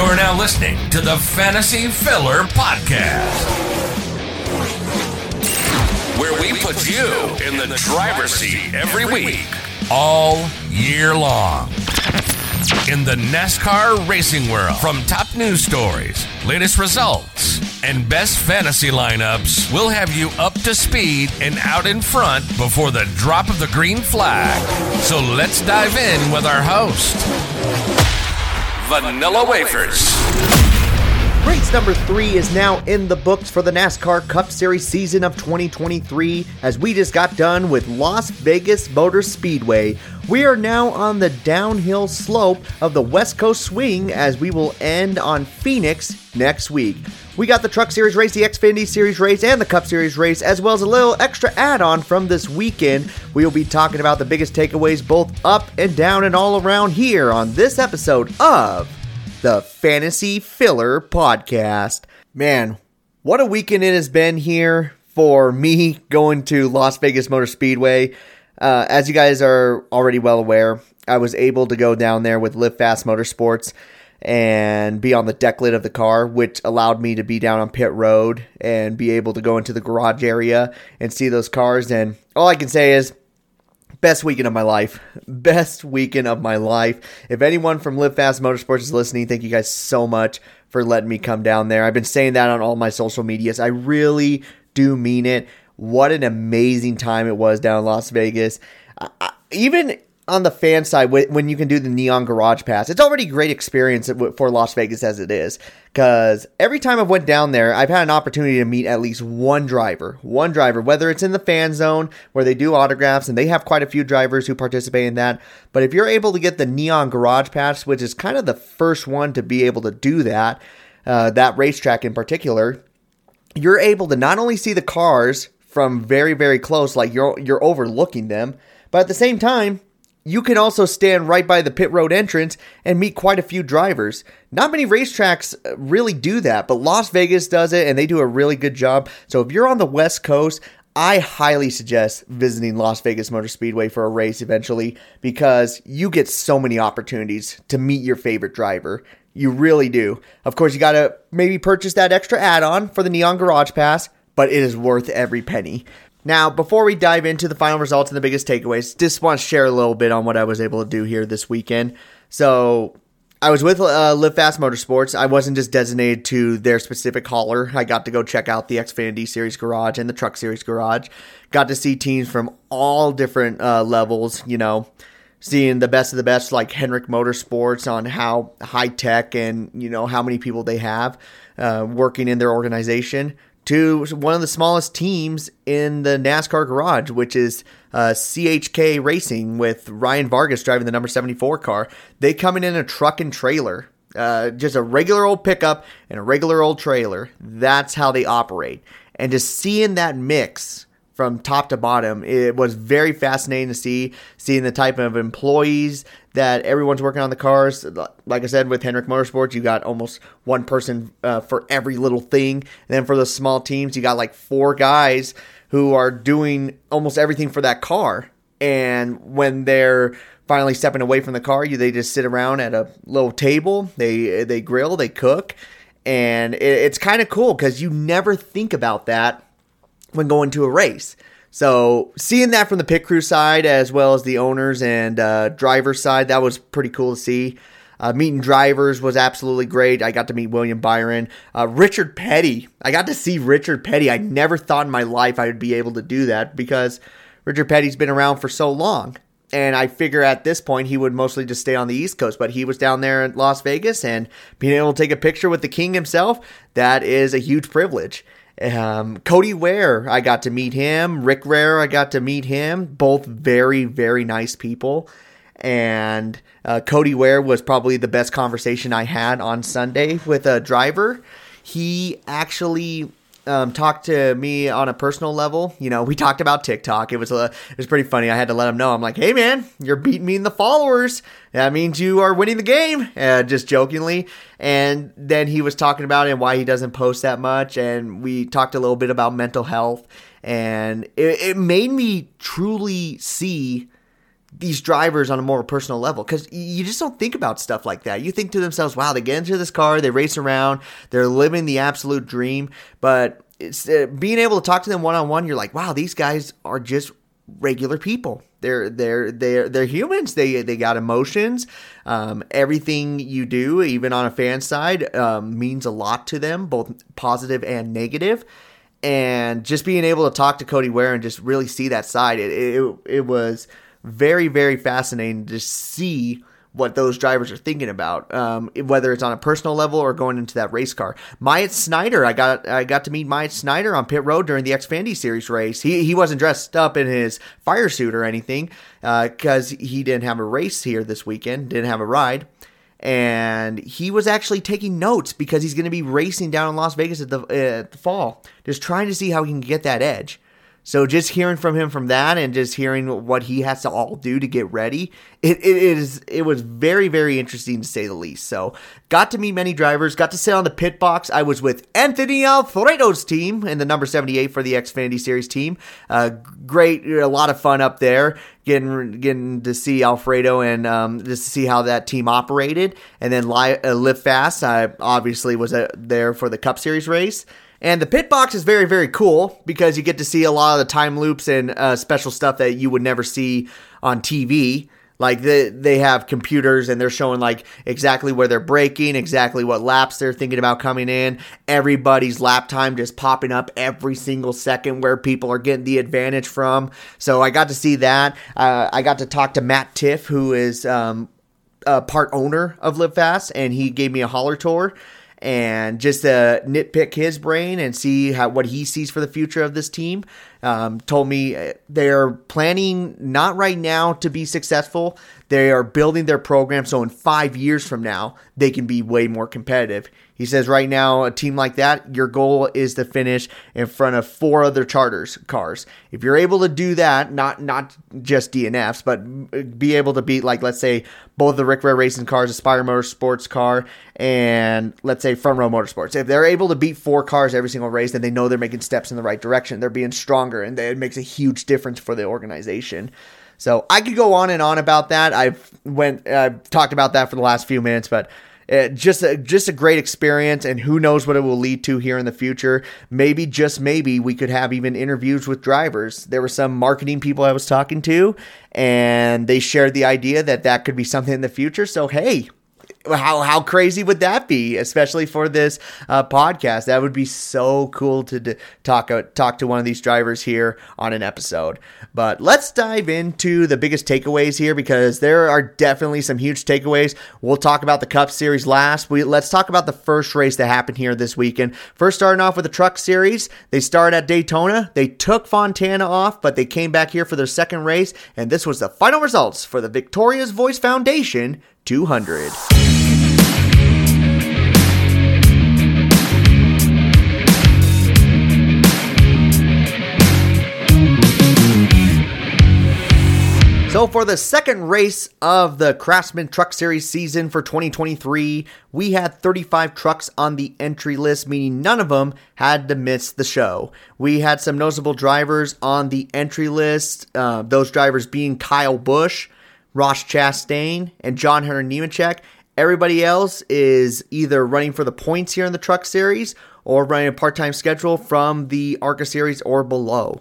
You're now listening to the Fantasy Filler Podcast, where we put you in the driver's seat every week, all year long. In the NASCAR racing world, from top news stories, latest results, and best fantasy lineups, we'll have you up to speed and out in front before the drop of the green flag. So let's dive in with our host, Vanilla Wafers. Race number three is now in the books for the NASCAR Cup Series season of 2023 as we just got done with Las Vegas Motor Speedway. We are now on the downhill slope of the West Coast swing as we will end on Phoenix next week. We got the Truck Series race, the Xfinity Series race, and the Cup Series race, as well as a little extra add on from this weekend. We will be talking about the biggest takeaways both up and down and all around here on this episode of the Fantasy Filler Podcast. Man, what a weekend it has been here for me going to Las Vegas Motor Speedway. Uh, as you guys are already well aware, I was able to go down there with Live Fast Motorsports and be on the deck lid of the car, which allowed me to be down on pit road and be able to go into the garage area and see those cars. And all I can say is, best weekend of my life. Best weekend of my life. If anyone from Live Fast Motorsports is listening, thank you guys so much for letting me come down there. I've been saying that on all my social medias. I really do mean it. What an amazing time it was down in Las Vegas. I, even on the fan side, when you can do the Neon Garage Pass, it's already a great experience for Las Vegas as it is. Because every time I've went down there, I've had an opportunity to meet at least one driver. One driver, whether it's in the fan zone where they do autographs, and they have quite a few drivers who participate in that. But if you're able to get the Neon Garage Pass, which is kind of the first one to be able to do that, uh, that racetrack in particular, you're able to not only see the cars from very, very close, like you're you're overlooking them, but at the same time, you can also stand right by the pit road entrance and meet quite a few drivers. Not many racetracks uh, really do that, but Las Vegas does it and they do a really good job. So if you're on the West Coast, I highly suggest visiting Las Vegas Motor Speedway for a race eventually because you get so many opportunities to meet your favorite driver. You really do. Of course, you got to maybe purchase that extra add on for the Neon Garage Pass, but it is worth every penny. Now, before we dive into the final results and the biggest takeaways, just want to share a little bit on what I was able to do here this weekend. So, I was with uh, Live Fast Motorsports. I wasn't just designated to their specific hauler. I got to go check out the Xfinity Series garage and the Truck Series garage. Got to see teams from all different uh, levels, you know, seeing the best of the best like Hendrick Motorsports on how high tech and, you know, how many people they have uh, working in their organization to one of the smallest teams in the NASCAR garage, which is uh, CHK Racing with Ryan Vargas driving the number 74 car. They come in in a truck and trailer, uh, just a regular old pickup and a regular old trailer. That's how they operate. And just seeing that mix from top to bottom. It was very fascinating to see, seeing the type of employees that everyone's working on the cars. Like I said, with Hendrick Motorsports, you got almost one person uh, for every little thing. And then for the small teams, you got like four guys who are doing almost everything for that car. And when they're finally stepping away from the car, you they just sit around at a little table. They they grill, they cook, and it, it's kind of cool because you never think about that when going to a race. So seeing that from the pit crew side as well as the owners and uh, driver side, that was pretty cool to see. Uh, meeting drivers was absolutely great. I got to meet William Byron, uh, Richard Petty. I got to see Richard Petty. I never thought in my life I would be able to do that because Richard Petty's been around for so long. And I figure at this point he would mostly just stay on the East Coast, but he was down there in Las Vegas and being able to take a picture with the king himself, that is a huge privilege. Um, Cody Ware, I got to meet him. Rick Ware, I got to meet him. Both very, very nice people. And uh, Cody Ware was probably the best conversation I had on Sunday with a driver. He actually um, talked to me on a personal level. You know, we talked about TikTok. It was a, it was pretty funny. I had to let him know. I'm like, hey man, you're beating me in the followers. That means you are winning the game. Uh, just jokingly. And then he was talking about it and why he doesn't post that much. And we talked a little bit about mental health. And it, it made me truly see these drivers on a more personal level because you just don't think about stuff like that. You think to themselves, wow, they get into this car, they race around, they're living the absolute dream. But it's uh, being able to talk to them one on one, you're like, wow, these guys are just regular people. They're they're they're they're humans. They they got emotions. Um, everything you do, even on a fan side, um, means a lot to them, both positive and negative. and just being able to talk to Cody Ware and just really see that side, it, it, it was very, very fascinating to see what those drivers are thinking about, um, whether it's on a personal level or going into that race car. Myatt Snider, I got I got to meet Myatt Snider on pit road during the Xfinity Series race. He he wasn't dressed up in his fire suit or anything because uh, he didn't have a race here this weekend, didn't have a ride. And he was actually taking notes because he's going to be racing down in Las Vegas at the, uh, at the fall, just trying to see how he can get that edge. So just hearing from him from that and just hearing what he has to all do to get ready, it, it is it was very very interesting to say the least. So got to meet many drivers, got to sit on the pit box. I was with Anthony Alfredo's team in the number seventy eight for the Xfinity Series team. Uh, great, a lot of fun up there. Getting, getting to see Alfredo and um, just to see how that team operated, and then live, uh, live fast. I obviously was uh, there for the Cup Series race, and the pit box is very, very cool because you get to see a lot of the time loops and uh, special stuff that you would never see on TV. Like they they have computers and they're showing like exactly where they're braking, exactly what laps they're thinking about coming in. Everybody's lap time just popping up every single second where people are getting the advantage from. So I got to see that. Uh, I got to talk to Matt Tifft, who is um, a part owner of Live Fast, and he gave me a holler tour and just to nitpick his brain and see how what he sees for the future of this team. Um, told me uh, they're planning not right now to be successful. They are building their program so in five years from now they can be way more competitive. He says right now, a team like that, your goal is to finish in front of four other charters cars. If you're able to do that, not not just DNFs, but be able to beat like let's say both the Rick Ware Racing cars, a Spire Motorsports car, and let's say Front Row Motorsports. If they're able to beat four cars every single race, then they know they're making steps in the right direction. They're being stronger, and it makes a huge difference for the organization. So I could go on and on about that. I've went I've talked about that for the last few minutes, but uh, just a, just a great experience, and who knows what it will lead to here in the future. Maybe, just maybe, we could have even interviews with drivers. There were some marketing people I was talking to, and they shared the idea that that could be something in the future. So, hey, how how crazy would that be especially for this uh, podcast? That would be so cool to d- talk uh, talk to one of these drivers here on an episode. But let's dive into the biggest takeaways here because there are definitely some huge takeaways. We'll talk about the cup series last. We let's talk about the first race that happened here this weekend. First starting off with the truck series. They started at daytona. They took fontana off but they came back here for their second race and this was the final results for the victoria's voice foundation 200. So, for the second race of the Craftsman Truck Series season for 2023, we had 35 trucks on the entry list, meaning none of them had to miss the show. We had some noticeable drivers on the entry list, uh, those drivers being Kyle Busch, Ross Chastain, and John Hunter Nemechek. Everybody else is either running for the points here in the Truck Series or running a part time schedule from the ARCA Series or below.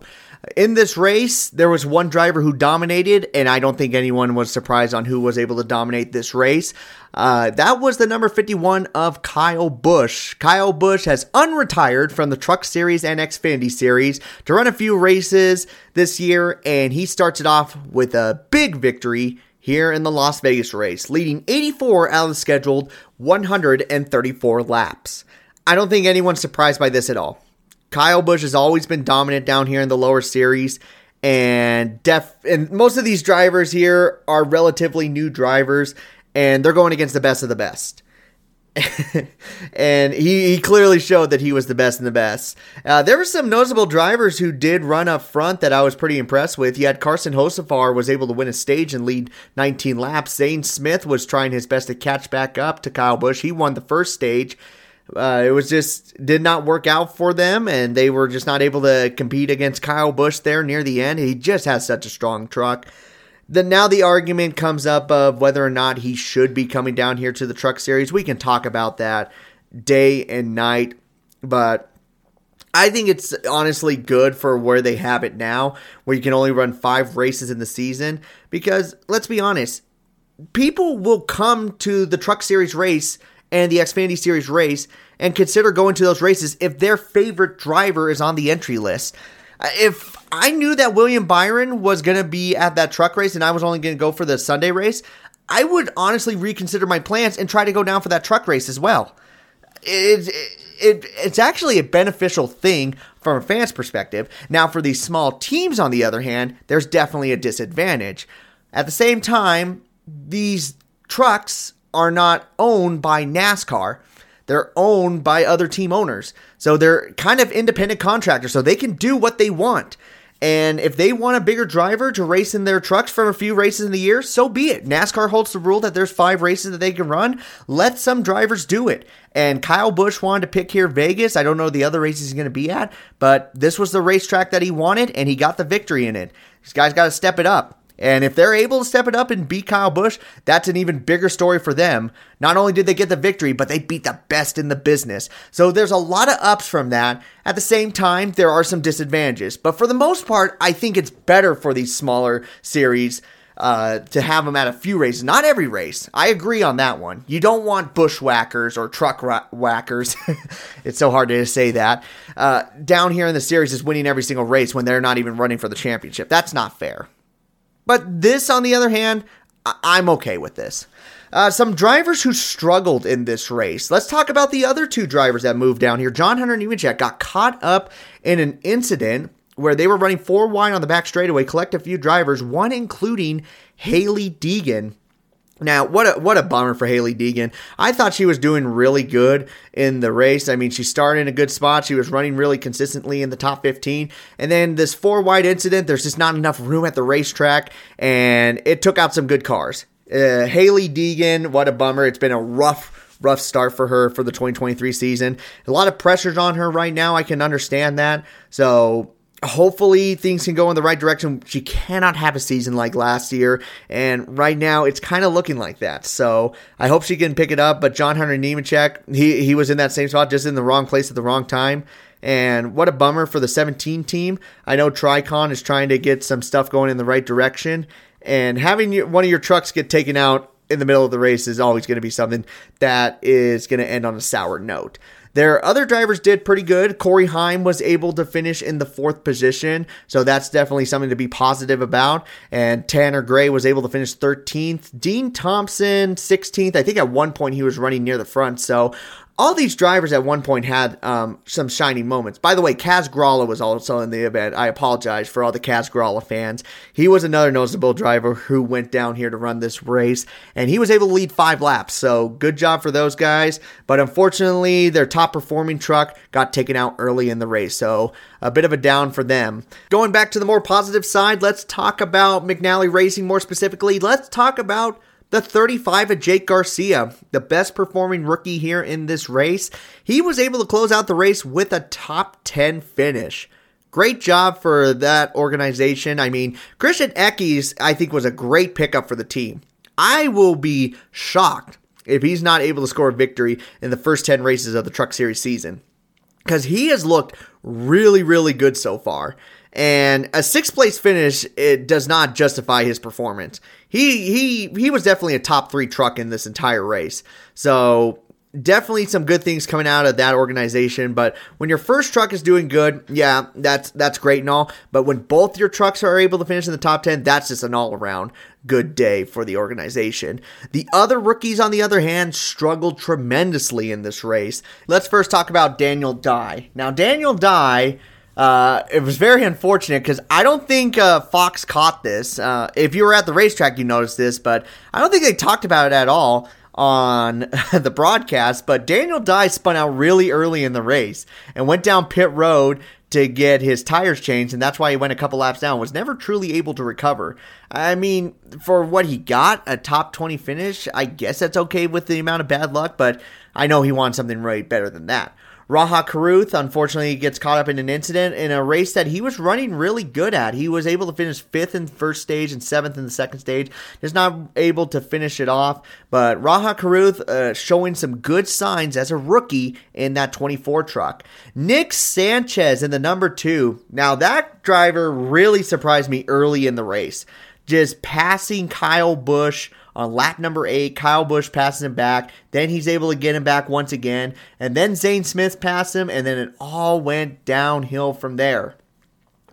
In this race, there was one driver who dominated, and I don't think anyone was surprised on who was able to dominate this race. Uh, that was the number 51 of Kyle Busch. Kyle Busch has unretired from the Truck Series and Xfinity Series to run a few races this year, and he starts it off with a big victory here in the Las Vegas race, leading 84 out of the scheduled 134 laps. I don't think anyone's surprised by this at all. Kyle Busch has always been dominant down here in the lower series, and def and most of these drivers here are relatively new drivers, and they're going against the best of the best. and he, he clearly showed that he was the best in the best. Uh, there were some noticeable drivers who did run up front that I was pretty impressed with. Had Carson Hocevar was able to win a stage and lead 19 laps. Zane Smith was trying his best to catch back up to Kyle Busch. He won the first stage. Uh, it was just did not work out for them, and they were just not able to compete against Kyle Busch there near the end. He just has such a strong truck. Then now the argument comes up of whether or not he should be coming down here to the truck series. We can talk about that day and night, but I think it's honestly good for where they have it now, where you can only run five races in the season. Because let's be honest, people will come to the Truck Series race and the Xfinity Series race and consider going to those races if their favorite driver is on the entry list. Uh, if I knew that William Byron was going to be at that truck race and I was only going to go for the Sunday race, I would honestly reconsider my plans and try to go down for that truck race as well. It, it, it's actually a beneficial thing from a fan's perspective. Now, for these small teams, on the other hand, there's definitely a disadvantage. At the same time, these trucks are not owned by NASCAR. They're owned by other team owners. So they're kind of independent contractors, so they can do what they want. And if they want a bigger driver to race in their trucks for a few races in the year, so be it. NASCAR holds the rule that there's five races that they can run. Let some drivers do it. And Kyle Busch wanted to pick here Vegas. I don't know the other races he's going to be at, but this was the racetrack that he wanted, and he got the victory in it. This guy's got to step it up. And if they're able to step it up and beat Kyle Busch, that's an even bigger story for them. Not only did they get the victory, but they beat the best in the business. So there's a lot of ups from that. At the same time, there are some disadvantages. But for the most part, I think it's better for these smaller series. Uh, to have them at a few races, not every race. I agree on that one. You don't want bushwhackers or truck ra- whackers. it's so hard to say that. Uh, down here in the series is winning every single race when they're not even running for the championship. That's not fair. But this, on the other hand, I- am okay with this. Uh, some drivers who struggled in this race. Let's talk about the other two drivers that moved down here. John Hunter Nemechek got caught up in an incident where they were running four wide on the back straightaway, collect a few drivers, one including Hailie Deegan. Now, what a what a bummer for Hailie Deegan. I thought she was doing really good in the race. I mean, she started in a good spot. She was running really consistently in the top 15. And then this four wide incident, there's just not enough room at the racetrack, and it took out some good cars. Uh, Hailie Deegan, what a bummer. It's been a rough, rough start for her for the 2023 season. A lot of pressures on her right now. I can understand that. So hopefully things can go in the right direction. She cannot have a season like last year, and right now it's kind of looking like that. So I hope she can pick it up. But John Hunter Nemechek, he he was in that same spot, just in the wrong place at the wrong time. And what a bummer for the 17 team. I know Tricon is trying to get some stuff going in the right direction, and having one of your trucks get taken out in the middle of the race is always going to be something that is going to end on a sour note. Their other drivers did pretty good. Corey Heim was able to finish in the fourth position, so that's definitely something to be positive about. And Tanner Gray was able to finish 13th. Dean Thompson, 16th. I think at one point he was running near the front, so all these drivers at one point had um, some shining moments. By the way, Kaz Grala was also in the event. I apologize for all the Kaz Grala fans. He was another noticeable driver who went down here to run this race, and he was able to lead five laps. So good job for those guys. But unfortunately, their top performing truck got taken out early in the race. So a bit of a down for them. Going back to the more positive side, let's talk about McAnally Racing more specifically. Let's talk about the 35 of Jake Garcia, the best performing rookie here in this race, he was able to close out the race with a top 10 finish. Great job for that organization. I mean, Christian Eckes, I think, was a great pickup for the team. I will be shocked if he's not able to score a victory in the first 10 races of the Truck Series season because he has looked really, really good so far. And a sixth place finish it does not justify his performance. He he he was definitely a top three truck in this entire race. So definitely some good things coming out of that organization. But when your first truck is doing good, yeah, that's that's great and all. But when both your trucks are able to finish in the top ten, that's just an all around good day for the organization. The other rookies, on the other hand, struggled tremendously in this race. Let's first talk about Daniel Dye. Now, Daniel Dye uh, it was very unfortunate because I don't think uh, Fox caught this. Uh, if you were at the racetrack, you noticed this, but I don't think they talked about it at all on the broadcast. But Daniel Dye spun out really early in the race and went down pit road to get his tires changed, and that's why he went a couple laps down. Was never truly able to recover. I mean, for what he got, a top 20 finish, I guess that's okay with the amount of bad luck, but I know he wants something really better than that. Rajah Caruth, unfortunately, gets caught up in an incident in a race that he was running really good at. He was able to finish fifth in the first stage and seventh in the second stage. Just not able to finish it off. But Rajah Caruth uh, showing some good signs as a rookie in that 24 truck. Nick Sanchez in the number two. Now, that driver really surprised me early in the race. Just passing Kyle Busch on lap number eight. Kyle Busch passes him back. Then he's able to get him back once again. And then Zane Smith passed him, and then it all went downhill from there.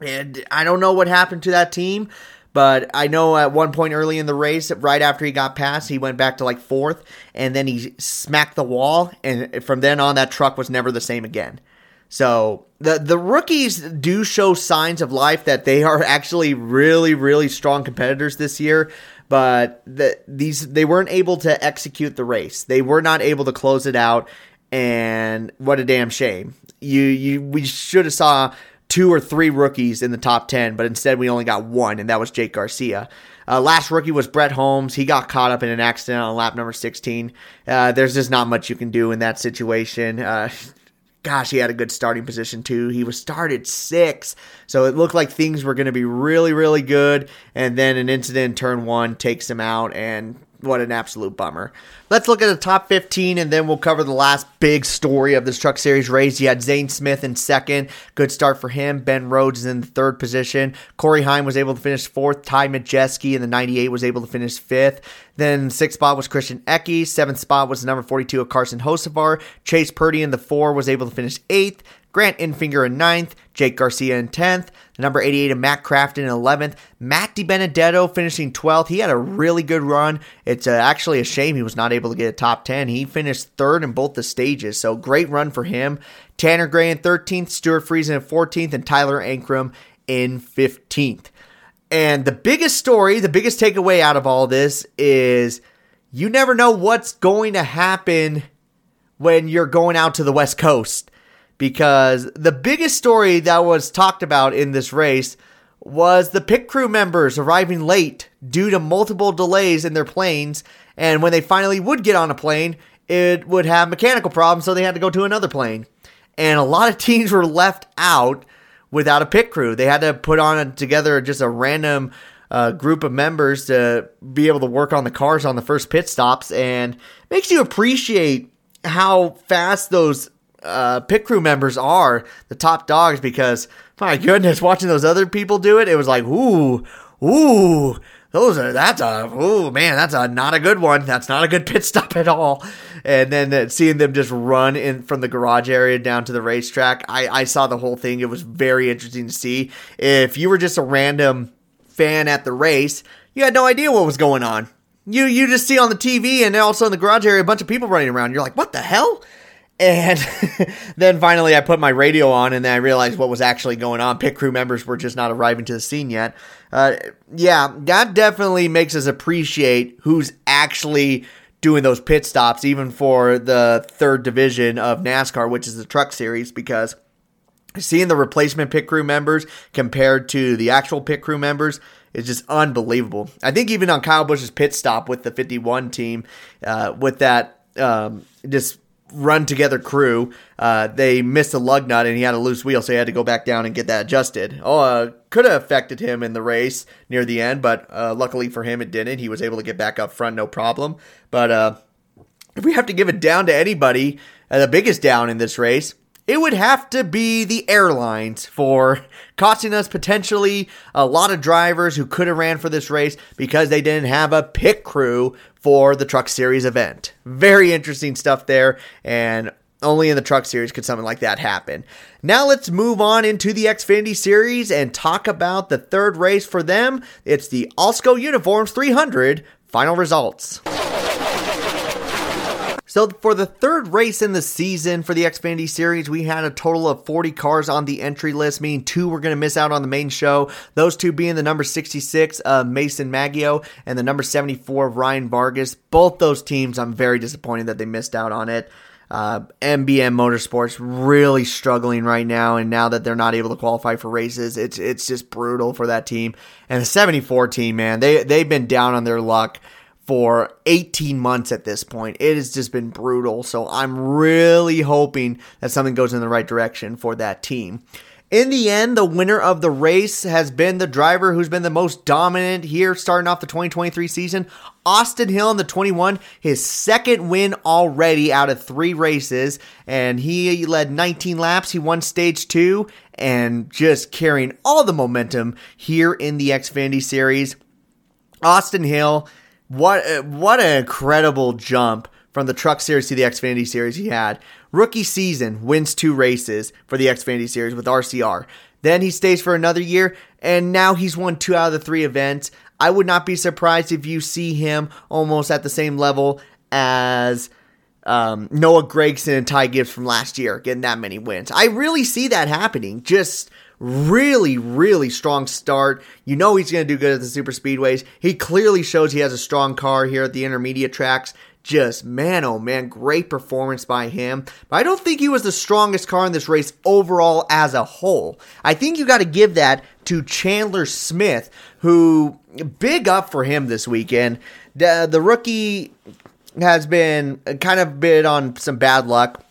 And I don't know what happened to that team, but I know at one point early in the race, right after he got past, he went back to like fourth, and then he smacked the wall. And from then on, that truck was never the same again. So the the rookies do show signs of life that they are actually really really strong competitors this year but the, these they weren't able to execute the race. They were not able to close it out, and what a damn shame. You you we should have saw two or three rookies in the top 10, but instead we only got one, and that was Jake Garcia. Uh, last rookie was Brett Holmes. He got caught up in an accident on lap number 16. Uh, there's just not much you can do in that situation. Uh, gosh, he had a good starting position too. He was started six, so it looked like things were going to be really, really good. And then an incident in turn one takes him out, and what an absolute bummer. Let's look at the top 15 and then we'll cover the last big story of this Truck Series race. You had Zane Smith in second. Good start for him. Ben Rhodes is in the third position. Corey Heim was able to finish fourth. Ty Majeski in the 98 was able to finish fifth. Then sixth spot was Christian Eckes. Seventh spot was number 42 of Carson Hocevar. Chase Purdy in the four was able to finish eighth. Grant Enfinger in ninth, Jake Garcia in 10th, number 88 of Matt Crafton in 11th, Matt DiBenedetto finishing 12th. He had a really good run. It's uh, actually a shame he was not able to get a top 10. He finished third in both the stages, so great run for him. Tanner Gray in 13th, Stewart Friesen in 14th, and Tyler Ankrum in 15th. And the biggest story, the biggest takeaway out of all this is you never know what's going to happen when you're going out to the West Coast because the biggest story that was talked about in this race was the pit crew members arriving late due to multiple delays in their planes. And when they finally would get on a plane, it would have mechanical problems, so they had to go to another plane. And a lot of teams were left out without a pit crew. They had to put on together just a random uh, group of members to be able to work on the cars on the first pit stops, and makes you appreciate how fast those uh, pit crew members are the top dogs because my goodness, watching those other people do it, it was like, ooh, ooh, those are that's a oh man, that's a not a good one. That's not a good pit stop at all. And then uh, seeing them just run in from the garage area down to the racetrack, I, I saw the whole thing. It was very interesting to see. If you were just a random fan at the race, you had no idea what was going on. You you just see on the TV and also in the garage area a bunch of people running around. You're like, what the hell? And then finally, I put my radio on, and then I realized what was actually going on. Pit crew members were just not arriving to the scene yet. Uh, yeah, that definitely makes us appreciate who's actually doing those pit stops, even for the third division of NASCAR, which is the Truck Series, because seeing the replacement pit crew members compared to the actual pit crew members is just unbelievable. I think even on Kyle Busch's pit stop with the 51 team, uh, with that um, just run together crew. Uh, they missed a lug nut and he had a loose wheel, so he had to go back down and get that adjusted. Oh, uh, could have affected him in the race near the end, but uh, luckily for him, it didn't. He was able to get back up front, no problem. But uh, if we have to give it down to anybody, uh, the biggest down in this race, it would have to be the airlines for costing us potentially a lot of drivers who could have ran for this race because they didn't have a pit crew for the Truck Series event. Very interesting stuff there, and only in the Truck Series could something like that happen. Now let's move on into the Xfinity Series and talk about the third race for them. It's the Alsco Uniforms 300 final results. So for the third race in the season for the Xfinity Series, we had a total of 40 cars on the entry list, meaning two were going to miss out on the main show. Those two being the number 66 of Mason Maggio and the number 74 of Ryan Vargas. Both those teams, I'm very disappointed that they missed out on it. Uh, MBM Motorsports really struggling right now, and now that they're not able to qualify for races, it's it's just brutal for that team. And the 74 team, man, they they've been down on their luck for 18 months at this point. It has just been brutal. So I'm really hoping that something goes in the right direction for that team. In the end, the winner of the race has been the driver who's been the most dominant here starting off the 2023 season. Austin Hill in the 21, his second win already out of three races, and he led 19 laps. He won stage two and just carrying all the momentum here in the Xfinity Series. Austin Hill, what what an incredible jump from the Truck Series to the Xfinity Series he had. Rookie season wins two races for the Xfinity Series with RCR. Then he stays for another year, and now he's won two out of the three events. I would not be surprised if you see him almost at the same level as um, Noah Gragson and Ty Gibbs from last year, getting that many wins. I really see that happening. Just really, really strong start. You know he's going to do good at the super speedways. He clearly shows he has a strong car here at the intermediate tracks just man, oh man, great performance by him. But I don't think he was the strongest car in this race overall as a whole. I think you got to give that to Chandler Smith, who big up for him this weekend. The, the rookie has been uh, kind of bit on some bad luck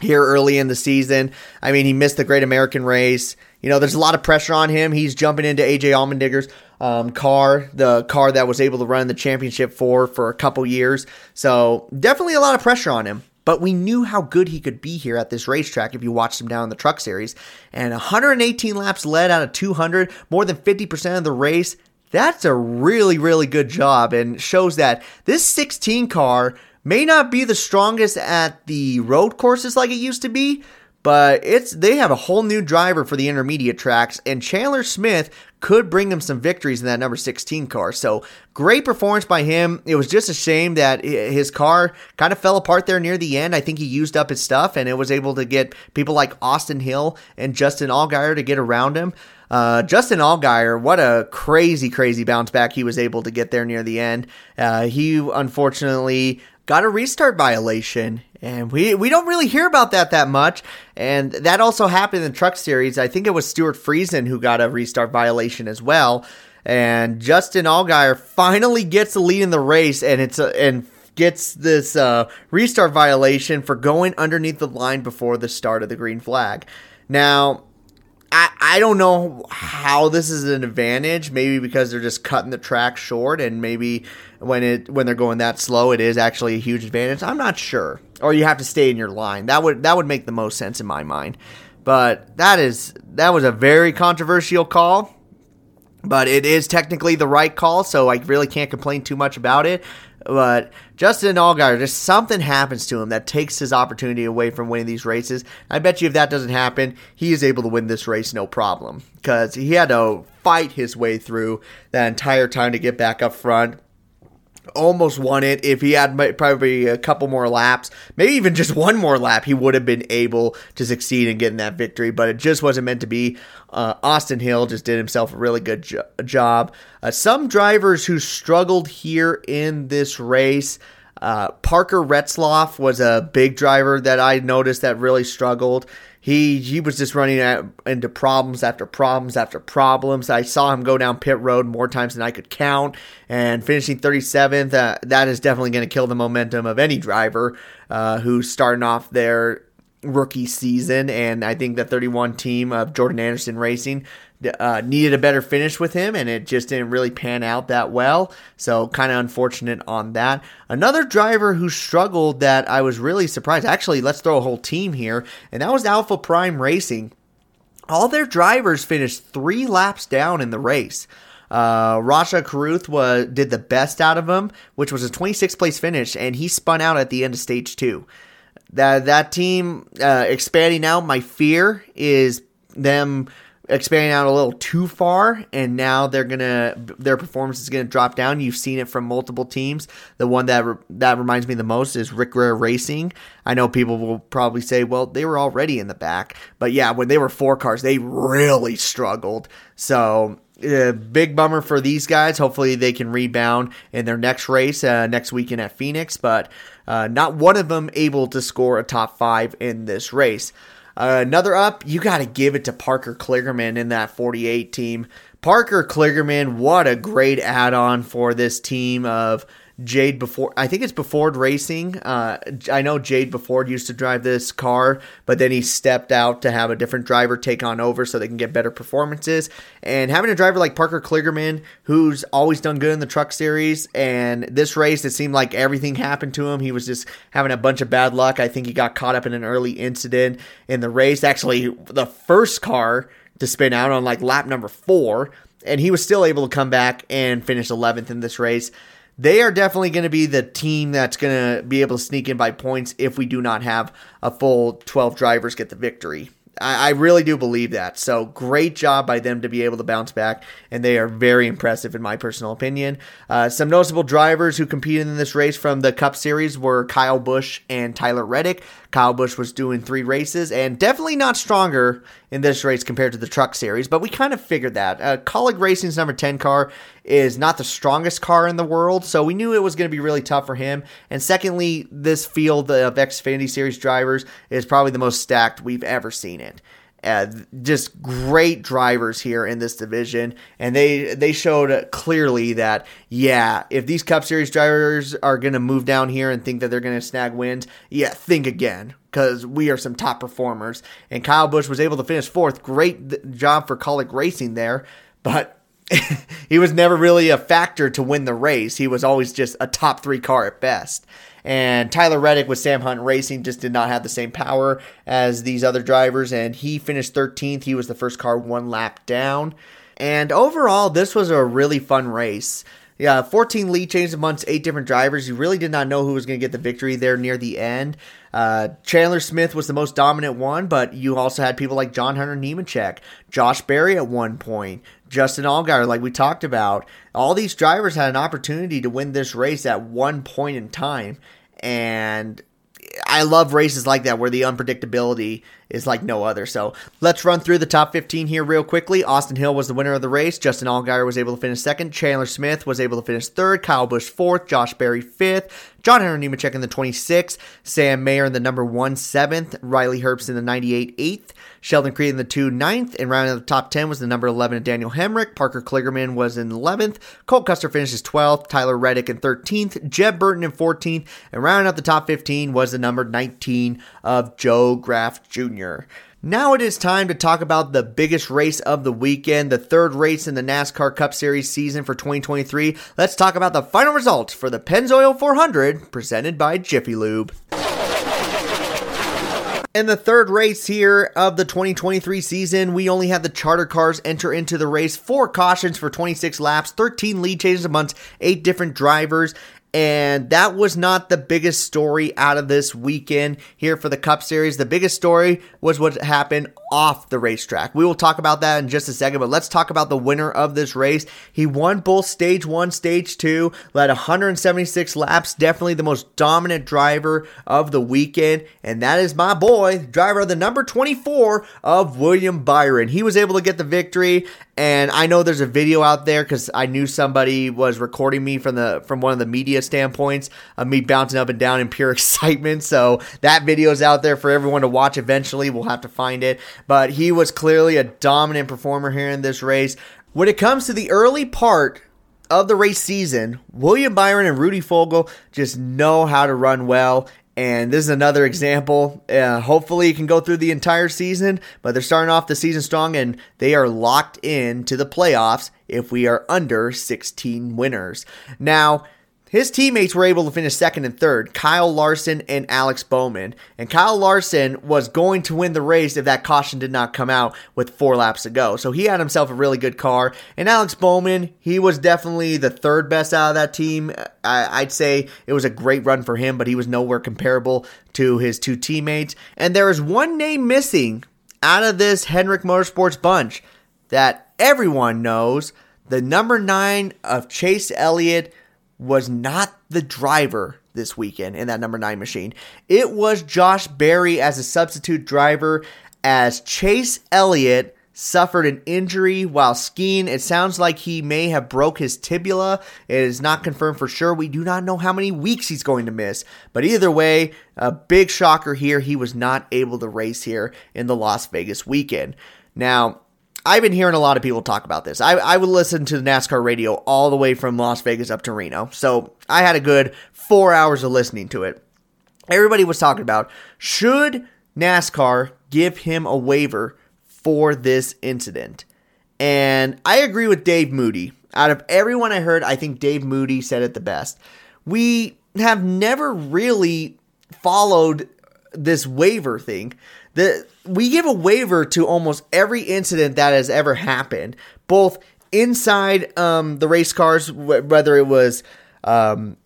here early in the season. I mean, he missed the Great American Race. You know, there's a lot of pressure on him. He's jumping into AJ Allmendinger's um, car, the car that was able to run the championship for for a couple years. So definitely a lot of pressure on him. But we knew how good he could be here at this racetrack if you watched him down in the truck series. And 118 laps led out of 200, more than 50% of the race. That's a really, really good job and shows that this 16 car may not be the strongest at the road courses like it used to be, but it's they have a whole new driver for the intermediate tracks, and Chandler Smith could bring him some victories in that number 16 car. So great performance by him. It was just a shame that his car kind of fell apart there near the end. I think he used up his stuff, and it was able to get people like Austin Hill and Justin Allgaier to get around him. Uh, Justin Allgaier, what a crazy, crazy bounce back he was able to get there near the end. Uh, he unfortunately got a restart violation and we we don't really hear about that that much. And that also happened in the Truck Series. I think it was Stewart Friesen who got a restart violation as well. And Justin Allgaier finally gets the lead in the race, and it's a, and gets this uh, restart violation for going underneath the line before the start of the green flag. Now, I, I don't know how this is an advantage. Maybe because they're just cutting the track short, and maybe when it when they're going that slow, it is actually a huge advantage. I'm not sure. Or you have to stay in your line. That would that would make the most sense in my mind. But that is that was a very controversial call. But it is technically the right call, so I really can't complain too much about it. But Justin Allgaier, just something happens to him that takes his opportunity away from winning these races. I bet you if that doesn't happen, he is able to win this race no problem because he had to fight his way through that entire time to get back up front almost won it. If he had probably a couple more laps, maybe even just one more lap, he would have been able to succeed in getting that victory. But it just wasn't meant to be. Uh, Austin Hill just did himself a really good jo- job. Uh, some drivers who struggled here in this race. Uh, Parker Retzlaff was a big driver that I noticed that really struggled he he was just running at, into problems after problems after problems. I saw him go down pit road more times than I could count, and finishing 37th. Uh, that is definitely going to kill the momentum of any driver uh, who's starting off their rookie season. And I think the 31 team of Jordan Anderson Racing uh, needed a better finish with him, and it just didn't really pan out that well. So, kind of unfortunate on that. Another driver who struggled that I was really surprised. Actually, let's throw a whole team here, and that was Alpha Prime Racing. All their drivers finished three laps down in the race. Uh, Rajah Caruth was did the best out of him, which was a 26th place finish, and he spun out at the end of stage two. That that team uh, expanding out. My fear is them expanding out a little too far and now they're gonna their performance is gonna drop down. You've seen it from multiple teams. The one that re- that reminds me the most is Rick Ware Racing. I know people will probably say well they were already in the back. But yeah when they were four cars they really struggled. So uh, big bummer for these guys. Hopefully they can rebound in their next race uh, next weekend at phoenix. But uh, not one of them able to score a top five in this race another up, you got to give it to Parker Kligerman in that 48 team. Parker Kligerman, what a great add on for this team of Jade before I think it's Buford Racing. Uh, I know Jade Buford used to drive this car, but then he stepped out to have a different driver take on over so they can get better performances. And having a driver like Parker Kligerman, who's always done good in the truck series, and this race it seemed like everything happened to him. He was just having a bunch of bad luck. I think he got caught up in an early incident in the race. Actually, the first car to spin out on like lap number four, and he was still able to come back and finish 11th in this race they are definitely going to be the team that's going to be able to sneak in by points if we do not have a full 12 drivers get the victory. I, I really do believe that. So great job by them to be able to bounce back, and they are very impressive in my personal opinion. Uh, some noticeable drivers who competed in this race from the Cup Series were Kyle Busch and Tyler Reddick. Kyle Busch was doing three races and definitely not stronger in this race compared to the Truck Series, but we kind of figured that. Uh, Kaulig Racing's number 10 car is not the strongest car in the world, so we knew it was going to be really tough for him. And secondly, this field of Xfinity Series drivers is probably the most stacked we've ever seen it. Uh, just great drivers here in this division, and they they showed clearly that yeah, if these Cup Series drivers are going to move down here and think that they're going to snag wins, yeah, think again because we are some top performers. And Kyle Busch was able to finish fourth. Great job for Kaulig Racing there, but he was never really a factor to win the race. He was always just a top three car at best. And Tyler Reddick with Sam Hunt Racing just did not have the same power as these other drivers, and he finished 13th. He was the first car one lap down. And overall, this was a really fun race. Yeah, 14 lead changes amongst eight different drivers. You really did not know who was going to get the victory there near the end. Uh, Chandler Smith was the most dominant one, but you also had people like John Hunter Nemechek, Josh Berry at one point, Justin Allgaier, like we talked about. All these drivers had an opportunity to win this race at one point in time. And I love races like that where the unpredictability is like no other. So let's run through the top 15 here real quickly. Austin Hill was the winner of the race. Justin Allgaier was able to finish second. Chandler Smith was able to finish third. Kyle Busch fourth. Josh Berry fifth. John Hunter Nemechek in the 26th. Sam Mayer in the number one seventh. Riley Herbst in the 98 eighth. Sheldon Creed in the two ninth. And rounding out the top 10 was the number 11 of Daniel Hemric. Parker Kligerman was in 11th. Cole Custer finishes 12th. Tyler Reddick in 13th. Jeb Burton in 14th. And rounding out the top 15 was the number 19 of Joe Graf Jr. Now it is time to talk about the biggest race of the weekend, the third race in the NASCAR Cup Series season for 2023. Let's talk about the final results for the Pennzoil 400 presented by Jiffy Lube. In the third race here of the 2023 season, we only had the charter cars enter into the race. Four cautions for 26 laps, 13 lead changes amongst eight different drivers, and that was not the biggest story out of this weekend here for the Cup Series. The biggest story was what happened off the racetrack. We will talk about that in just a second, but let's talk about the winner of this race. He won both stage one, stage two, led 176 laps, definitely the most dominant driver of the weekend, and that is my boy, driver of the number 24 of William Byron. He was able to get the victory and I know there's a video out there because I knew somebody was recording me from the from one of the media standpoints of me bouncing up and down in pure excitement. So that video is out there for everyone to watch. Eventually, we'll have to find it. But he was clearly a dominant performer here in this race. When it comes to the early part of the race season, William Byron and Rudy Fugle just know how to run well. And this is another example. Uh, hopefully, it can go through the entire season, but they're starting off the season strong and they are locked in to the playoffs if we are under 16 winners. Now, his teammates were able to finish second and third, Kyle Larson and Alex Bowman. And Kyle Larson was going to win the race if that caution did not come out with four laps to go. So he had himself a really good car. And Alex Bowman, he was definitely the third best out of that team. I'd say it was a great run for him, but he was nowhere comparable to his two teammates. And there is one name missing out of this Hendrick Motorsports bunch that everyone knows the number nine of Chase Elliott was not the driver this weekend in that number nine machine. It was Josh Berry as a substitute driver as Chase Elliott suffered an injury while skiing. It sounds like he may have broke his tibia. It is not confirmed for sure. We do not know how many weeks he's going to miss. But either way, a big shocker here. He was not able to race here in the Las Vegas weekend. Now, I've been hearing a lot of people talk about this. I, I would listen to the NASCAR radio all the way from Las Vegas up to Reno. So I had a good four hours of listening to it. Everybody was talking about should NASCAR give him a waiver for this incident? And I agree with Dave Moody. Out of everyone I heard, I think Dave Moody said it the best. We have never really followed this waiver thing. The we give a waiver to almost every incident that has ever happened, both inside um, the race cars, whether it was um,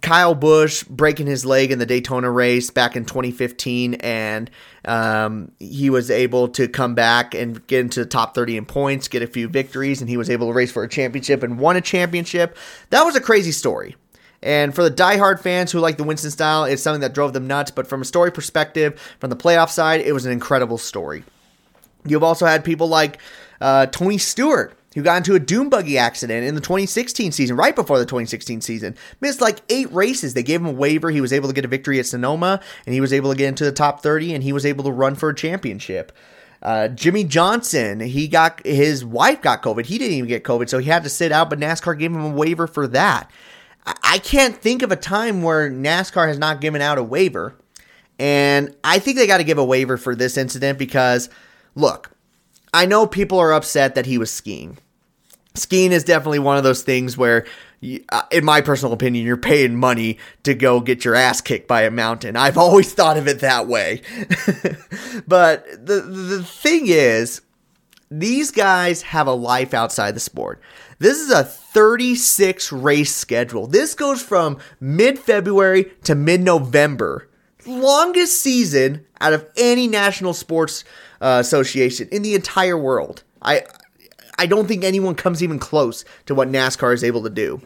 Kyle Busch breaking his leg in the Daytona race back in 2015, and um, he was able to come back and get into the top 30 in points, get a few victories, and he was able to race for a championship and won a championship. That was a crazy story. And for the diehard fans who like the Winston style, it's something that drove them nuts. But from a story perspective, from the playoff side, it was an incredible story. You've also had people like uh, Tony Stewart, who got into a dune buggy accident in the 2016 season, right before the 2016 season. Missed like eight races. They gave him a waiver. He was able to get a victory at Sonoma, and he was able to get into the top 30, and he was able to run for a championship. Uh, Jimmie Johnson, he got his wife got COVID. He didn't even get COVID, so he had to sit out, but NASCAR gave him a waiver for that. I can't think of a time where NASCAR has not given out a waiver. And I think they got to give a waiver for this incident because, look, I know people are upset that he was skiing. Skiing is definitely one of those things where, uh, in my personal opinion, you're paying money to go get your ass kicked by a mountain. I've always thought of it that way. but the the thing is, these guys have a life outside the sport. This is a 36 race schedule. This goes from mid February to mid November. Longest season out of any national sports uh, association in the entire world. I I don't think anyone comes even close to what NASCAR is able to do.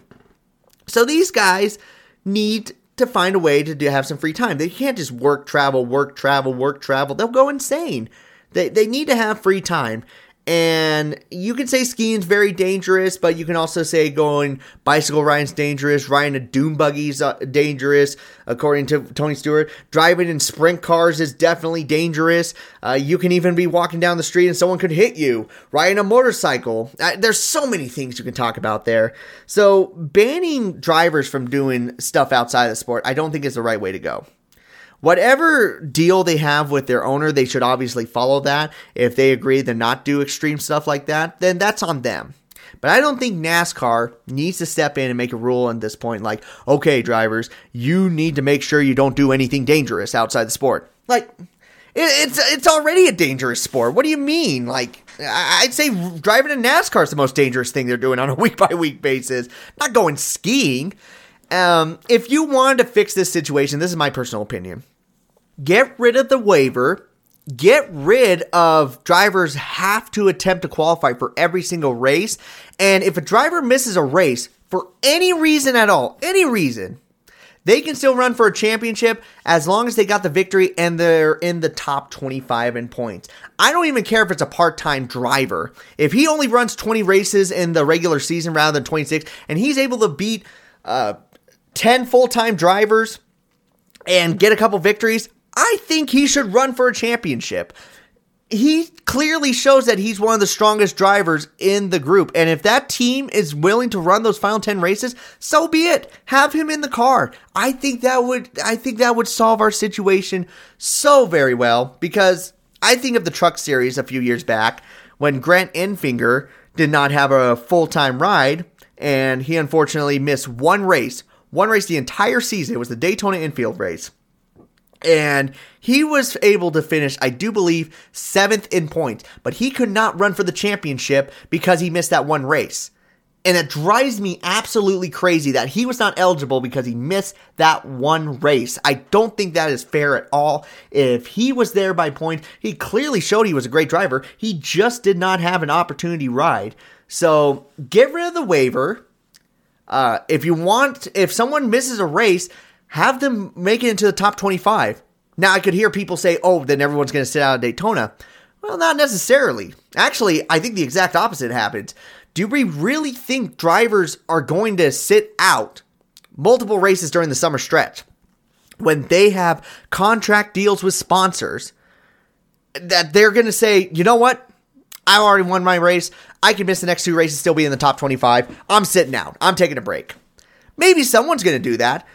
So these guys need to find a way to do, have some free time. They can't just work, travel, work, travel, work, travel. They'll go insane. They, they need to have free time. And you can say skiing's very dangerous, but you can also say going bicycle riding's dangerous. Riding a dune buggy is uh, dangerous, according to Tony Stewart. Driving in sprint cars is definitely dangerous. Uh, you can even be walking down the street and someone could hit you. Riding a motorcycle. Uh, there's so many things you can talk about there. So banning drivers from doing stuff outside of the sport, I don't think is the right way to go whatever deal they have with their owner, they should obviously follow that. If they agree to not do extreme stuff like that, then that's on them. But I don't think NASCAR needs to step in and make a rule at this point like, okay, drivers, you need to make sure you don't do anything dangerous outside the sport. Like, it's it's already a dangerous sport. What do you mean? Like, I'd say driving a NASCAR is the most dangerous thing they're doing on a week by week basis. Not going skiing. Um, if you wanted to fix this situation, this is my personal opinion get rid of the waiver, get rid of drivers have to attempt to qualify for every single race. And if a driver misses a race for any reason at all, any reason, they can still run for a championship as long as they got the victory and they're in the top 25 in points. I don't even care if it's a part time driver. If he only runs 20 races in the regular season rather than 26, and he's able to beat uh, 10 full time drivers and get a couple victories, I think he should run for a championship. He clearly shows that he's one of the strongest drivers in the group. And if that team is willing to run those final 10 races, so be it. Have him in the car. I think that would I think that would solve our situation so very well because I think of the truck series a few years back when Grant Enfinger did not have a full-time ride and he unfortunately missed one race. One race the entire season. It was the Daytona infield race and he was able to finish, I do believe, seventh in points, but he could not run for the championship because he missed that one race. And it drives me absolutely crazy that he was not eligible because he missed that one race. I don't think that is fair at all. If he was there by point, he clearly showed he was a great driver. He just did not have an opportunity ride. So get rid of the waiver. Uh, if you want, if someone misses a race, have them make it into the top 25. Now, I could hear people say, oh, then everyone's going to sit out of Daytona. Well, not necessarily. Actually, I think the exact opposite happens. Do we really think drivers are going to sit out multiple races during the summer stretch when they have contract deals with sponsors that they're going to say, you know what? I already won my race. I can miss the next two races, still be in the top 25. I'm sitting out. I'm taking a break. Maybe someone's going to do that,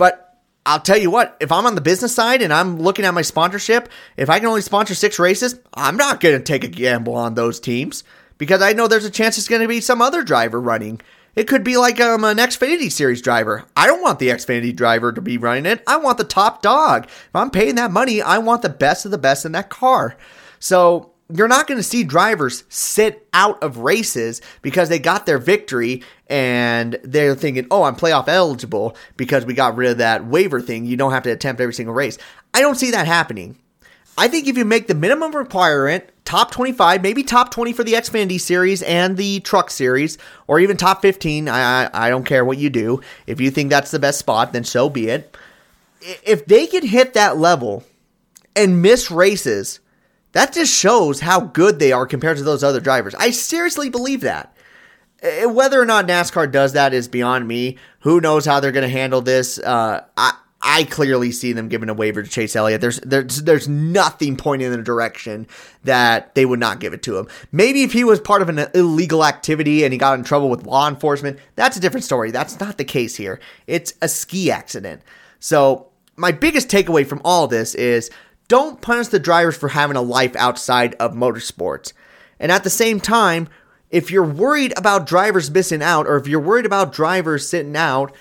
but I'll tell you what, if I'm on the business side and I'm looking at my sponsorship, if I can only sponsor six races, I'm not going to take a gamble on those teams because I know there's a chance it's going to be some other driver running. It could be like um, an Xfinity Series driver. I don't want the Xfinity driver to be running it. I want the top dog. If I'm paying that money, I want the best of the best in that car. So you're not going to see drivers sit out of races because they got their victory and they're thinking, oh, I'm playoff eligible because we got rid of that waiver thing. You don't have to attempt every single race. I don't see that happening. I think if you make the minimum requirement top 25, maybe top 20 for the Xfinity series and the truck series, or even top 15, I, I, I don't care what you do. If you think that's the best spot, then so be it. If they can hit that level and miss races, that just shows how good they are compared to those other drivers. I seriously believe that. Eh, whether or not NASCAR does that is beyond me. Who knows how they're going to handle this? Uh, I I clearly see them giving a waiver to Chase Elliott. There's there's there's nothing pointing in the direction that they would not give it to him. Maybe if he was part of an illegal activity and he got in trouble with law enforcement, that's a different story. That's not the case here. It's a ski accident. So my biggest takeaway from all this is don't punish the drivers for having a life outside of motorsports. And at the same time, if you're worried about drivers missing out, or if you're worried about drivers sitting out,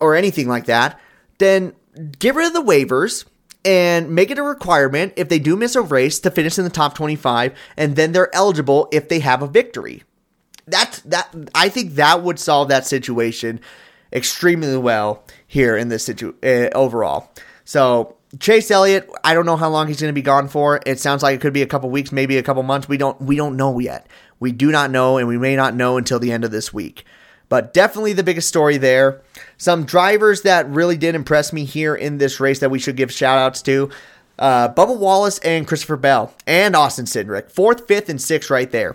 or anything like that, then get rid of the waivers and make it a requirement if they do miss a race to finish in the top 25, and then they're eligible if they have a victory. That's that. I think that would solve that situation extremely well here in this situ uh, overall. So Chase Elliott, I don't know how long he's going to be gone for. It sounds like it could be a couple weeks, maybe a couple months. We don't we don't know yet. We do not know and we may not know until the end of this week. But definitely the biggest story there. Some drivers that really did impress me here in this race that we should give shout outs to. Uh, Bubba Wallace and Christopher Bell and Austin Cindric. Fourth, fifth, and sixth right there.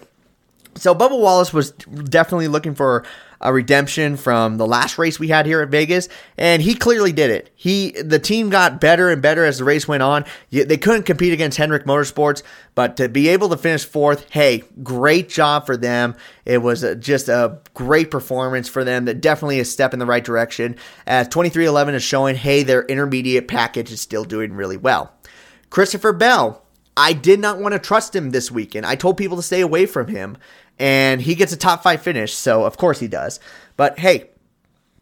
So Bubba Wallace was definitely looking for a redemption from the last race we had here at Vegas, and he clearly did it. He the team got better and better as the race went on. They couldn't compete against Hendrick Motorsports, but to be able to finish fourth, hey, great job for them. It was just a great performance for them. That definitely a step in the right direction. As 23XI is showing, hey, their intermediate package is still doing really well. Christopher Bell, I did not want to trust him this weekend. I told people to stay away from him and he gets a top five finish, so of course he does. But hey,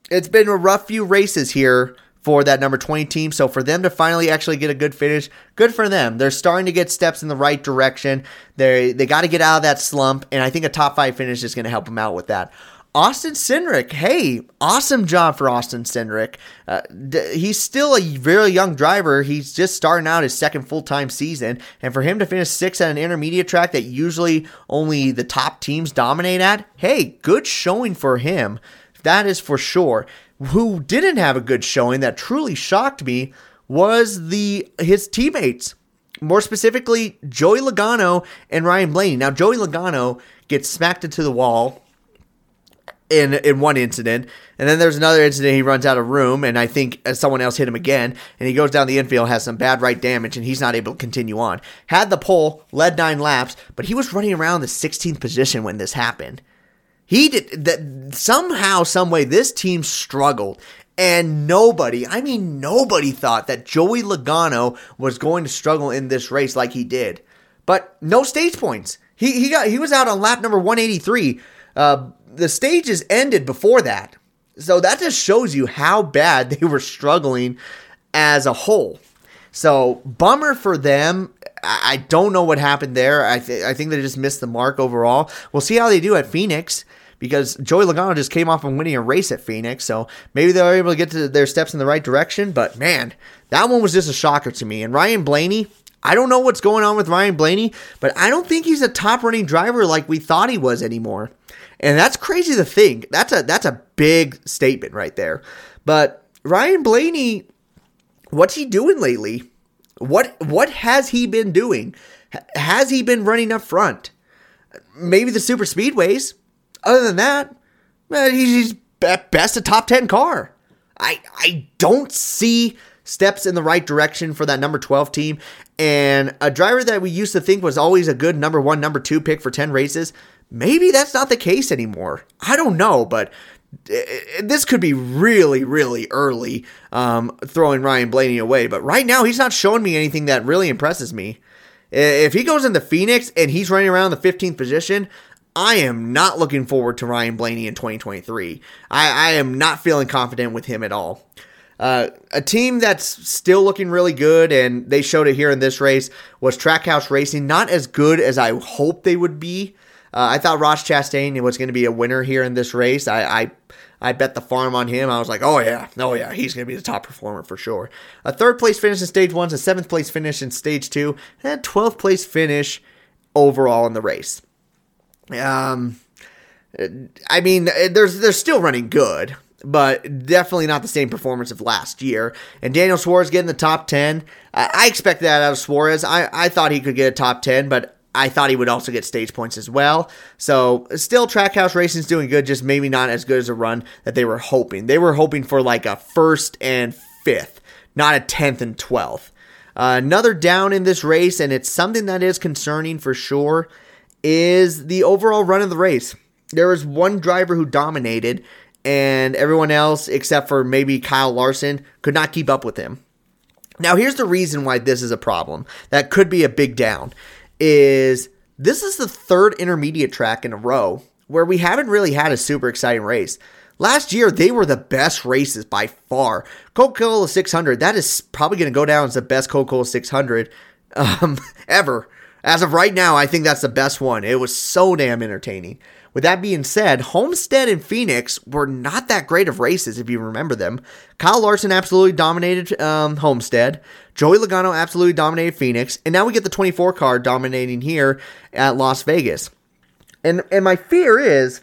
it's been a rough few races here for that number 20 team. So for them to finally actually get a good finish, good for them. They're starting to get steps in the right direction. They they got to get out of that slump, and I think a top five finish is going to help them out with that. Austin Cindric, hey, awesome job for Austin Cindric. Uh, d- he's still a very young driver. He's just starting out his second full time season. And for him to finish sixth at an intermediate track that usually only the top teams dominate at, hey, good showing for him. That is for sure. Who didn't have a good showing that truly shocked me was the his teammates. More specifically, Joey Logano and Ryan Blaney. Now, Joey Logano gets smacked into the wall in in one incident, and then there's another incident. He runs out of room, and I think someone else hit him again, and he goes down the infield, has some bad right damage, and he's not able to continue on. Had the pole, led nine laps, but he was running around the 16th position when this happened. He did that somehow, some way. This team struggled, and nobody, I mean nobody, thought that Joey Logano was going to struggle in this race like he did. But no stage points. He he got he was out on lap number 183. Uh, the stages ended before that. So that just shows you how bad they were struggling as a whole. So bummer for them. I don't know what happened there. I, th- I think they just missed the mark overall. We'll see how they do at Phoenix because Joey Logano just came off of winning a race at Phoenix. So maybe they were able to get to their steps in the right direction. But man, that one was just a shocker to me. And Ryan Blaney, I don't know what's going on with Ryan Blaney, but I don't think he's a top running driver like we thought he was anymore. And that's crazy to think. That's a that's a big statement right there. But Ryan Blaney, what's he doing lately? What what has he been doing? Has he been running up front? Maybe the super speedways. Other than that, he's at best a top 10 car. I I don't see steps in the right direction for that number 12 team. And a driver that we used to think was always a good number one, number two pick for 10 races, maybe that's not the case anymore. I don't know, but this could be really, really early um, throwing Ryan Blaney away. But right now, he's not showing me anything that really impresses me. If he goes into Phoenix and he's running around the 15th position, I am not looking forward to Ryan Blaney in 2023. I, I am not feeling confident with him at all. Uh, a team that's still looking really good, and they showed it here in this race, was Trackhouse Racing. Not as good as I hoped they would be. Uh, I thought Ross Chastain was going to be a winner here in this race. I, I I bet the farm on him. I was like, oh yeah, oh yeah, he's going to be the top performer for sure. A third place finish in stage one, a seventh place finish in stage two, and a 12th place finish overall in the race. Um, I mean, there's they're still running good, but definitely not the same performance of last year. And Daniel Suarez getting the top 10. I expect that out of Suarez. I, I thought he could get a top 10, but I thought he would also get stage points as well. So still Trackhouse Racing's doing good, just maybe not as good as a run that they were hoping. They were hoping for like a first and fifth, not a tenth and twelfth. Uh, another down in this race, and it's something that is concerning for sure, is the overall run of the race. There was one driver who dominated, and everyone else, except for maybe Kyle Larson, could not keep up with him. Now, here's the reason why this is a problem. That could be a big down is this is the third intermediate track in a row where we haven't really had a super exciting race. Last year, they were the best races by far. Coca Cola 600, that is probably going to go down as the best Coca Cola 600 um, ever. As of right now, I think that's the best one. It was so damn entertaining. With that being said, Homestead and Phoenix were not that great of races, if you remember them. Kyle Larson absolutely dominated um, Homestead. Joey Logano absolutely dominated Phoenix. And now we get the 24 car dominating here at Las Vegas. And, and my fear is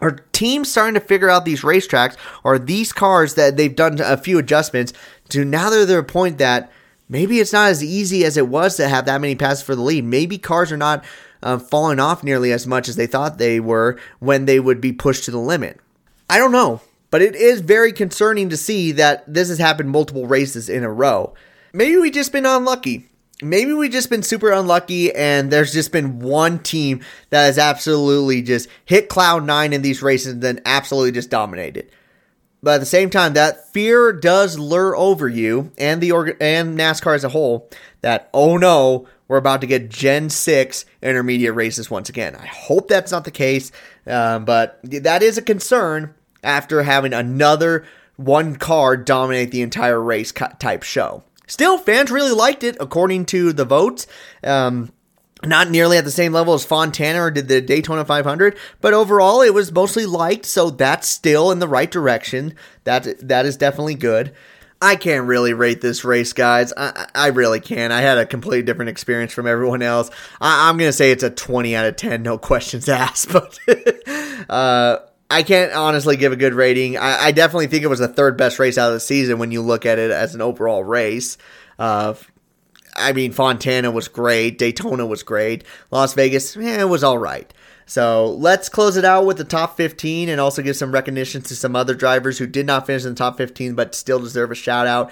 are teams starting to figure out these racetracks or these cars that they've done a few adjustments to now they're at a point that maybe it's not as easy as it was to have that many passes for the lead. Maybe cars are not uh, falling off nearly as much as they thought they were when they would be pushed to the limit. I don't know, but it is very concerning to see that this has happened multiple races in a row. Maybe we've just been unlucky. Maybe we've just been super unlucky and there's just been one team that has absolutely just hit cloud nine in these races and then absolutely just dominated. But at the same time, that fear does lure over you and the org- and NASCAR as a whole that oh no, we're about to get Gen 6 intermediate races once again. I hope that's not the case, um, but that is a concern after having another one car dominate the entire race type show. Still, fans really liked it according to the votes. Um, not nearly at the same level as Fontana or did the Daytona 500, but overall it was mostly liked, so that's still in the right direction. That that is definitely good. I can't really rate this race, guys. I, I really can't. I had a completely different experience from everyone else. I, am gonna say it's a 20 out of 10, no questions asked. But uh, I can't honestly give a good rating. I, I, definitely think it was the third best race out of the season when you look at it as an overall race. Uh, I mean, Fontana was great. Daytona was great. Las Vegas, eh, it was all right. So let's close it out with the top 15 and also give some recognition to some other drivers who did not finish in the top 15 but still deserve a shout out.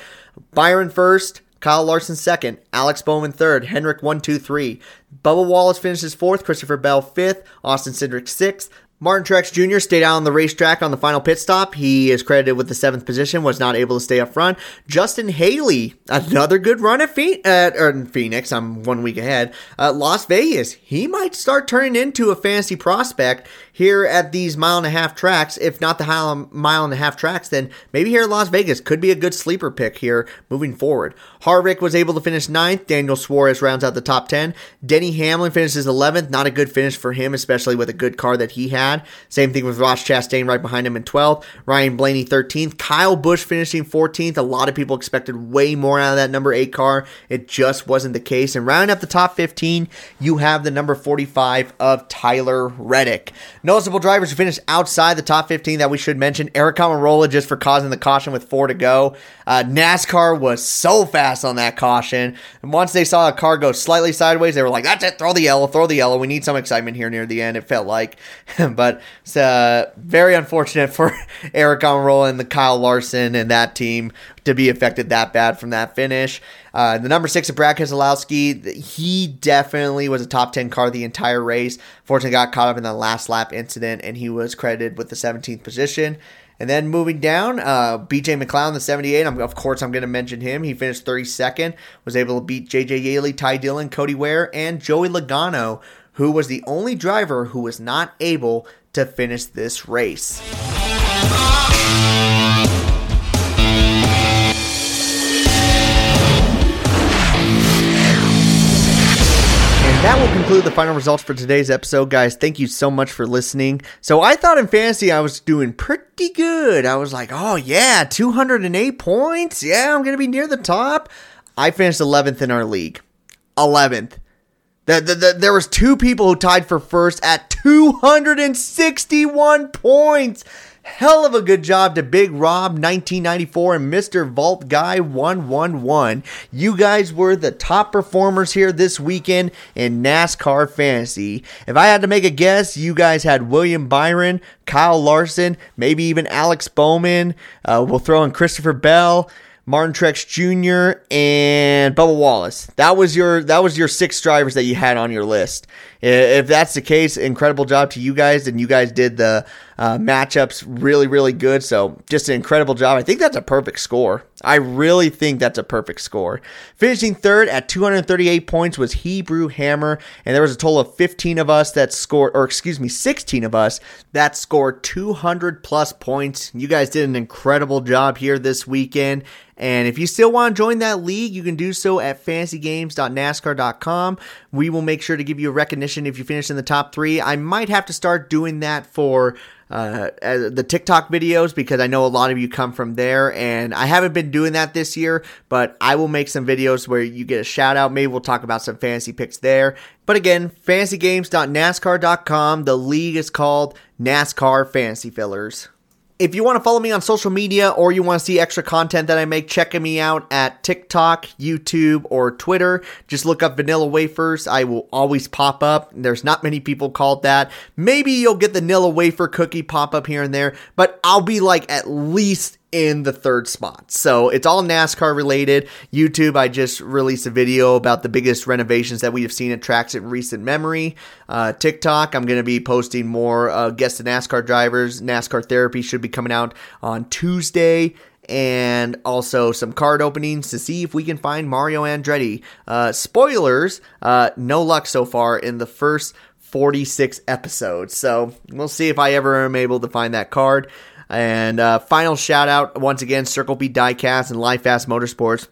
Byron first, Kyle Larson second, Alex Bowman third, Hendrick one two three. Bubba Wallace finishes fourth, Christopher Bell fifth, Austin Cindric sixth, Martin Truex Jr. stayed out on the racetrack on the final pit stop. He is credited with the seventh position, was not able to stay up front. Justin Haley, another good run at, Phe- uh, Phoenix. I'm one week ahead. Uh, Las Vegas, he might start turning into a fantasy prospect here at these mile and a half tracks. If not the mile and a half tracks, then maybe here in Las Vegas could be a good sleeper pick here moving forward. Harvick was able to finish ninth. Daniel Suarez rounds out the top 10. Denny Hamlin finishes 11th. Not a good finish for him, especially with a good car that he had. Same thing with Ross Chastain right behind him in 12th. Ryan Blaney 13th. Kyle Busch finishing 14th. A lot of people expected way more out of that number 8 car. It just wasn't the case. And rounding up the top 15, you have the number 45 of Tyler Reddick. Noticeable drivers who finished outside the top 15 that we should mention. Aric Almirola just for causing the caution with four to go. Uh, NASCAR was so fast on that caution. And once they saw a car go slightly sideways, they were like, that's it, throw the yellow, throw the yellow. We need some excitement here near the end, it felt like. but it's uh, very unfortunate for Aric Almirola and the Kyle Larson and that team to be affected that bad from that finish. Uh, the number six of Brad Keselowski, he definitely was a top 10 car the entire race. Fortunately, got caught up in the last lap incident, and he was credited with the 17th position. And then moving down, uh, BJ McLeod, the 78. I'm, of course, I'm going to mention him. He finished 32nd, was able to beat JJ Yeley, Ty Dillon, Cody Ware, and Joey Logano, who was the only driver who was not able to finish this race. That will conclude the final results for today's episode, guys. Thank you so much for listening. So, I thought in fantasy I was doing pretty good. I was like, oh, yeah, 208 points. Yeah, I'm going to be near the top. I finished 11th in our league. 11th. The, the, the, there was two people who tied for first at 261 points. Hell of a good job to Big Rob 1994 and Mr. Vault Guy 111. You guys were the top performers here this weekend in NASCAR fantasy. If I had to make a guess, you guys had William Byron, Kyle Larson, maybe even Alex Bowman. Uh, we'll throw in Christopher Bell. Martin Truex Jr. and Bubba Wallace. That was your that was your six drivers that you had on your list. If that's the case, incredible job to you guys, and you guys did the uh, matchups really, really good. So just an incredible job. I think that's a perfect score. I really think that's a perfect score. Finishing third at 238 points was Hebrew Hammer, and there was a total of 15 of us that scored, or excuse me, 16 of us that scored 200 plus points. You guys did an incredible job here this weekend. And if you still want to join that league, you can do so at fantasygames.nascar.com. We will make sure to give you a recognition if you finish in the top three. I might have to start doing that for uh, the TikTok videos because I know a lot of you come from there, and I haven't been doing that this year, but I will make some videos where you get a shout out. Maybe we'll talk about some fantasy picks there. But again, fantasygames.nascar.com. The league is called NASCAR Fantasy Fillers. If you want to follow me on social media or you want to see extra content that I make, check me out at TikTok, YouTube, or Twitter. Just look up Vanilla Wafers. I will always pop up. There's not many people called that. Maybe you'll get the Vanilla Wafer cookie pop up here and there, but I'll be like at least in the third spot. So it's all NASCAR related. YouTube, I just released a video about the biggest renovations that we have seen at tracks in recent memory. Uh, TikTok, I'm going to be posting more uh, guest to NASCAR drivers. NASCAR therapy should be coming out on Tuesday. And also some card openings to see if we can find Mario Andretti. Uh, spoilers, uh, no luck so far in the first 46 episodes. So we'll see if I ever am able to find that card. And uh, final shout out once again, Circle B Diecast and Live Fast Motorsports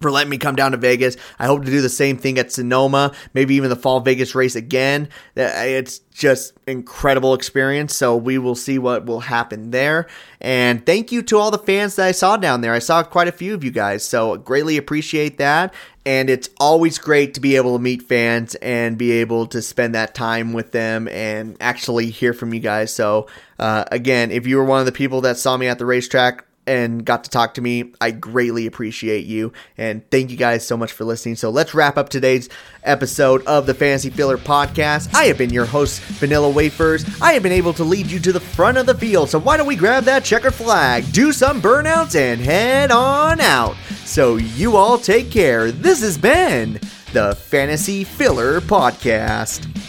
for letting me come down to Vegas. I hope to do the same thing at Sonoma, maybe even the Fall Vegas race again. Uh, it's just incredible experience. So we will see what will happen there. And thank you to all the fans that I saw down there. I saw quite a few of you guys, so greatly appreciate that. And it's always great to be able to meet fans and be able to spend that time with them and actually hear from you guys. So, uh, again, if you were one of the people that saw me at the racetrack, and got to talk to me. I greatly appreciate you. And thank you guys so much for listening. So let's wrap up today's episode of the Fantasy Filler Podcast. I have been your host, Vanilla Wafers. I have been able to lead you to the front of the field. So why don't we grab that checker flag, do some burnouts, and head on out. So you all take care. This has been the Fantasy Filler Podcast.